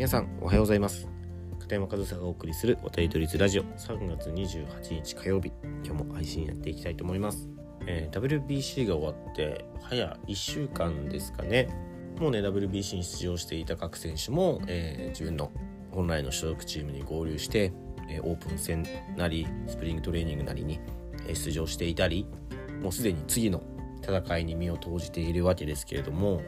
皆さんおはようございます。片山和沙がお送りする渡り鳥ズラジオ。3月28日火曜日今日も配信やっていきたいと思います、えー WBC が終わって早1週間ですかね。もうね WBC に出場していた各選手も、えー自分の本来の所属チームに合流して、えーオープン戦なりスプリングトレーニングなりに、え出場していたりもうすでに次の戦いに身を投じているわけですけれども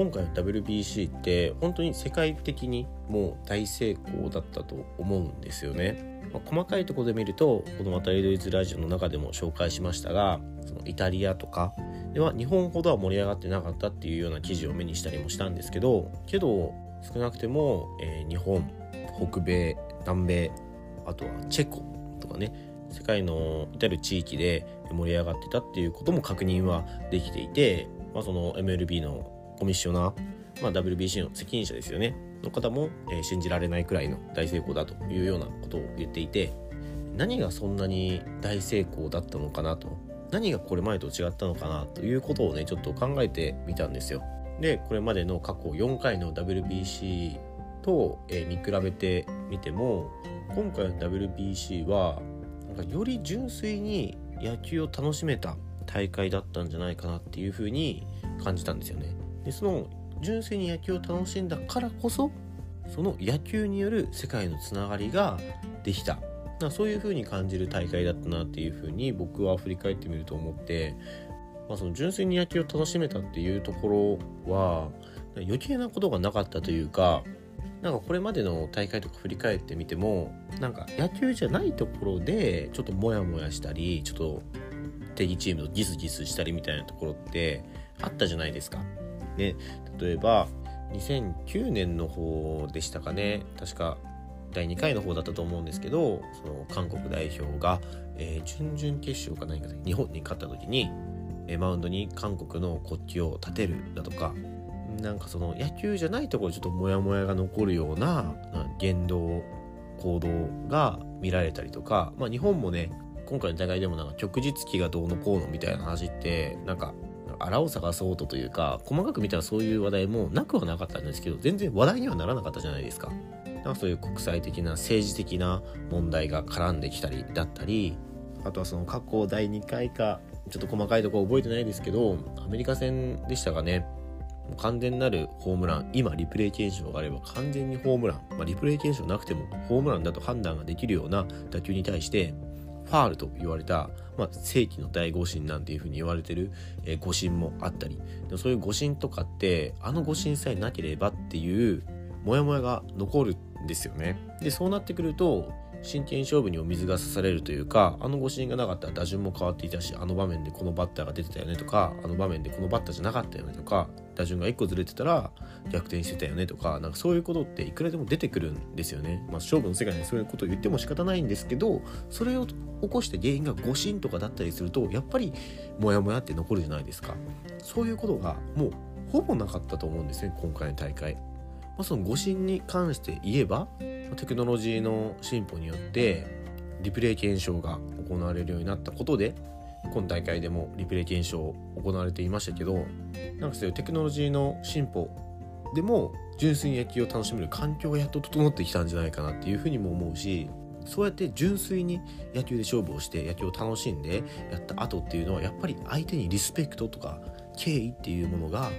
今回の WBC って本当に世界的にもう大成功だったと思うんですよね。まあ細かいところで見るとこの「渡りドイツラジオ」の中でも紹介しましたがそのイタリアとかでは日本ほどは盛り上がってなかったっていうような記事を目にしたりもしたんですけどけど少なくても、えー日本北米南米あとはチェコとかね世界の至る地域で盛り上がってたっていうことも確認はできていて、まあ、その MLB のコミッショナー、まあ、WBC の責任者ですよねの方も、え信じられないくらいの大成功だというようなことを言っていて何がそんなに大成功だったのかなと何がこれまでと違ったのかなということをねちょっと考えてみたんですよ。でこれまでの過去4回の WBC と、え見比べてみても今回の WBC はなんかより純粋に野球を楽しめた大会だったんじゃないかなっていうふうに感じたんですよね。でその純粋に野球を楽しんだからこそその野球による世界のつながりができたなそういう風に感じる大会だったなっていう風に僕は振り返ってみると思って、まあ、その純粋に野球を楽しめたっていうところは余計なことがなかったというかなんかこれまでの大会とか振り返ってみてもなんか野球じゃないところでちょっとモヤモヤしたりちょっと敵チームとギスギスしたりみたいなところってあったじゃないですか。ね、例えば2009年の方でしたかね。確か第2回の方だったと思うんですけどその韓国代表が、えー準々決勝か何かで日本に勝った時に、えーマウンドに韓国の国旗を立てるだとかなんかその野球じゃないところちょっとモヤモヤが残るような言動行動が見られたりとか、まあ、日本もね今回の大会でもなんか旭日旗がどうのこうのみたいな話ってなんかあらを探そうとというか細かく見たらそういう話題もなくはなかったんですけど全然話題にはならなかったじゃないですか。なんかそういう国際的な政治的な問題が絡んできたりだったりあとはその過去第2回かちょっと細かいとこ覚えてないですけどアメリカ戦でしたかね完全なるホームラン今リプレイ検証があれば完全にホームラン、まあ、リプレイ検証なくてもホームランだと判断ができるような打球に対してファールと言われた、まあ、世紀の大誤審なんていうふうに言われてる、えー誤審もあったりでもそういう誤審とかってあの誤審さえなければっていうモヤモヤが残るんですよね。でそうなってくると真剣勝負にお水が刺されるというかあの誤審がなかったら打順も変わっていたしあの場面でこのバッターが出てたよねとかあの場面でこのバッターじゃなかったよねとか打順が1個ずれてたら逆転してたよねとかなんかそういうことっていくらでも出てくるんですよね。まあ、勝負の世界にそういうことを言っても仕方ないんですけどそれを起こした原因が誤審とかだったりするとやっぱりモヤモヤって残るじゃないですか。そういうことがもうほぼなかったと思うんですね今回の大会。まあ、その誤審に関して言えばテクノロジーの進歩によってリプレイ検証が行われるようになったことで今大会でもリプレイ検証行われていましたけどなんかそういうテクノロジーの進歩でも純粋に野球を楽しめる環境がやっと整ってきたんじゃないかなっていうふうにも思うしそうやって純粋に野球で勝負をして野球を楽しんでやった後っていうのはやっぱり相手にリスペクトとか敬意っていうものが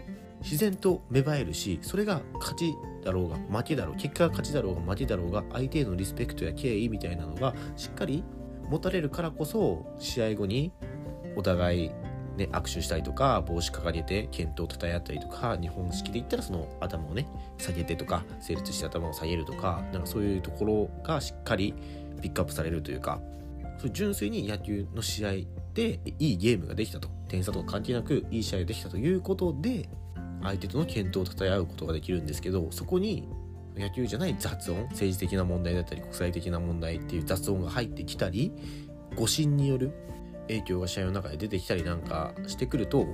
自然と芽生えるしそれが勝ちだろうが負けだろう結果が勝ちだろうが負けだろうが相手へのリスペクトや敬意みたいなのがしっかり持たれるからこそ試合後にお互い、ね、握手したりとか帽子掲げて健闘をたたえ合ったりとか日本式で言ったらその頭をね下げてとか成立して頭を下げるとかなんかそういうところがしっかりピックアップされるというか純粋に野球の試合でいいゲームができたと。点差とか関係なくいい試合ができたということで相手との健闘をたたえ合うことができるんですけどそこに野球じゃない雑音政治的な問題だったり国際的な問題っていう雑音が入ってきたり誤審による影響が試合の中で出てきたりなんかしてくると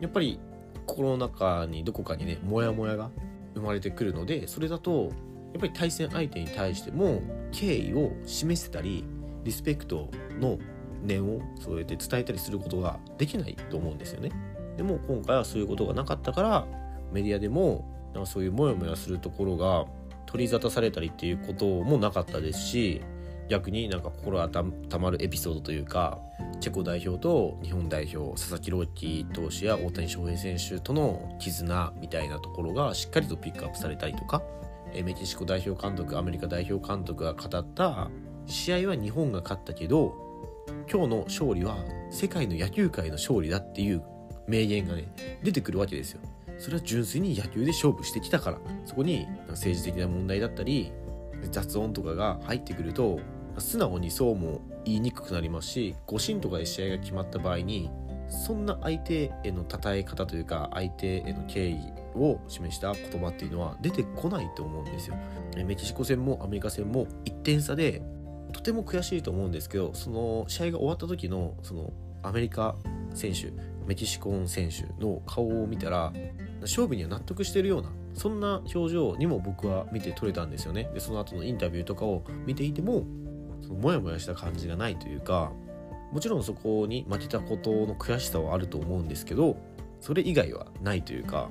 やっぱり心の中にどこかにねモヤモヤが生まれてくるのでそれだとやっぱり対戦相手に対しても敬意を示せたりリスペクトの念をそうやって伝えたりすることができないと思うんですよね。でも今回はそういうことがなかったからメディアでもなんかそういうモヤモヤするところが取り沙汰されたりっていうこともなかったですし逆になんか心温まるエピソードというかチェコ代表と日本代表佐々木朗希投手や大谷翔平選手との絆みたいなところがしっかりとピックアップされたりとかメキシコ代表監督アメリカ代表監督が語った試合は日本が勝ったけど今日の勝利は世界の野球界の勝利だっていう名言がね出てくるわけですよ。それは純粋に野球で勝負してきたからそこに政治的な問題だったり雑音とかが入ってくると素直にそうも言いにくくなりますし誤審とかで試合が決まった場合にそんな相手への称え方というか相手への敬意を示した言葉っていうのは出てこないと思うんですよ。メキシコ戦もアメリカ戦も1点差でとても悔しいと思うんですけどその試合が終わった時のそのアメリカ選手メキシコン選手の顔を見たら勝負には納得してるようなそんな表情にも僕は見て取れたんですよね。でその後のインタビューとかを見ていてもそのモヤモヤした感じがないというかもちろんそこに負けたことの悔しさはあると思うんですけどそれ以外はないというか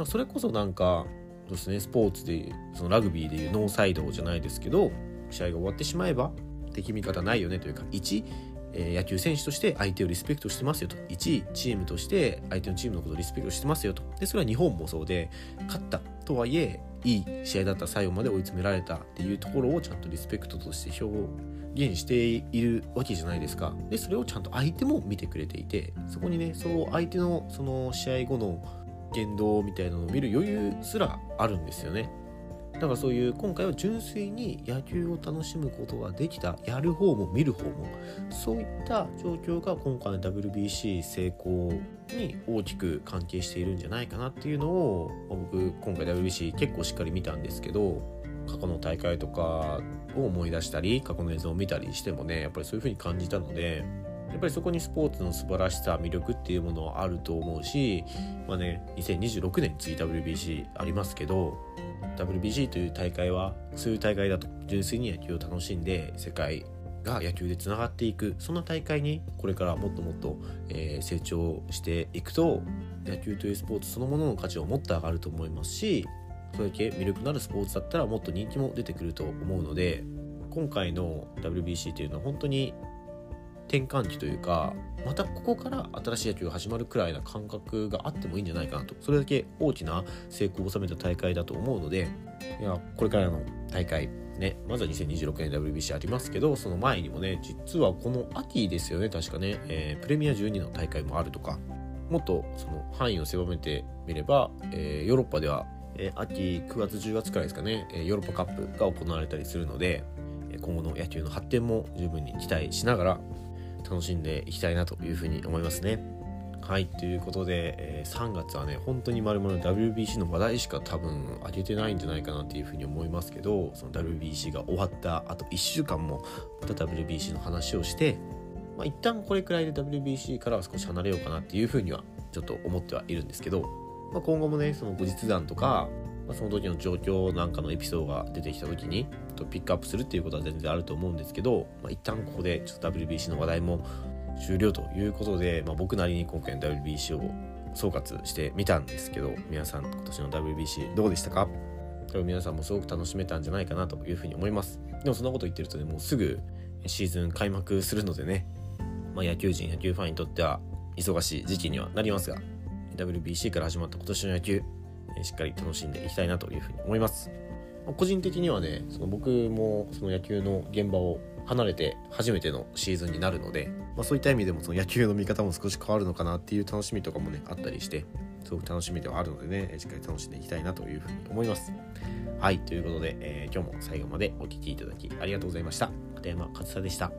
かそれこそなんかそうですねスポーツでそのラグビーでいうノーサイドじゃないですけど試合が終わってしまえば敵味方ないよねというか1え野球選手として相手をリスペクトしてますよと。1位チームとして相手のチームのことをリスペクトしてますよと。でそれは日本もそうで勝ったとはいえいい試合だった最後まで追い詰められたっていうところをちゃんとリスペクトとして表現しているわけじゃないですか。でそれをちゃんと相手も見てくれていてそこにねそう相手のその試合後の言動みたいなのを見る余裕すらあるんですよね。だからそういう今回は純粋に野球を楽しむことができたやる方も見る方もそういった状況が今回の WBC 成功に大きく関係しているんじゃないかなっていうのを僕今回 WBC 結構しっかり見たんですけど過去の大会とかを思い出したり過去の映像を見たりしてもねやっぱりそういう風に感じたのでやっぱりそこにスポーツの素晴らしさ魅力っていうものはあると思うしまあね2026年次 WBC ありますけど WBC という大会はそういう大会だと純粋に野球を楽しんで世界が野球でつながっていくそんな大会にこれからもっともっと、えー、成長していくと野球というスポーツそのものの価値をもっと上がると思いますしそれだけ魅力のあるスポーツだったらもっと人気も出てくると思うので今回の WBC というのは本当に転換期というかまたここから新しい野球が始まるくらいな感覚があってもいいんじゃないかなと。それだけ大きな成功を収めた大会だと思うのでいやこれからの大会ねまずは2026年 WBC ありますけどその前にもね実はこの秋ですよね確かね、えー、プレミア12の大会もあるとかもっとその範囲を狭めてみれば、えー、ヨーロッパでは、えー、秋9月10月くらいですかね、えヨーロッパカップが行われたりするので今後の野球の発展も十分に期待しながら楽しんでいきたいなというふうに思いますね。はいということで、えー、3月はね本当にまるまる WBC の話題しか多分上げてないんじゃないかなっていうふうに思いますけどその WBC が終わったあと1週間もまた WBC の話をして、まあ、一旦これくらいで WBC からは少し離れようかなっていうふうにはちょっと思ってはいるんですけど、まあ、今後もねその後日談とか、まあ、その時の状況なんかのエピソードが出てきた時にとピックアップするっていうことは全然あると思うんですけど、まあ、一旦ここでちょっと WBC の話題も終了ということで、まあ、僕なりに今回の WBC を総括してみたんですけど皆さん今年の WBC どうでしたか？多分皆さんもすごく楽しめたんじゃないかなというふうに思います。でもそんなこと言ってるとねもうすぐシーズン開幕するのでね、まあ、野球人野球ファンにとっては忙しい時期にはなりますが WBC から始まった今年の野球しっかり楽しんでいきたいなというふうに思います。個人的にはねその僕もその野球の現場を離れて初めてのシーズンになるので、まあ、そういった意味でもその野球の見方も少し変わるのかなっていう楽しみとかもねあったりしてすごく楽しみではあるのでねしっかり楽しんでいきたいなというふうに思います。はいということで、えー、今日も最後までお聴きいただきありがとうございました。片山勝久でした。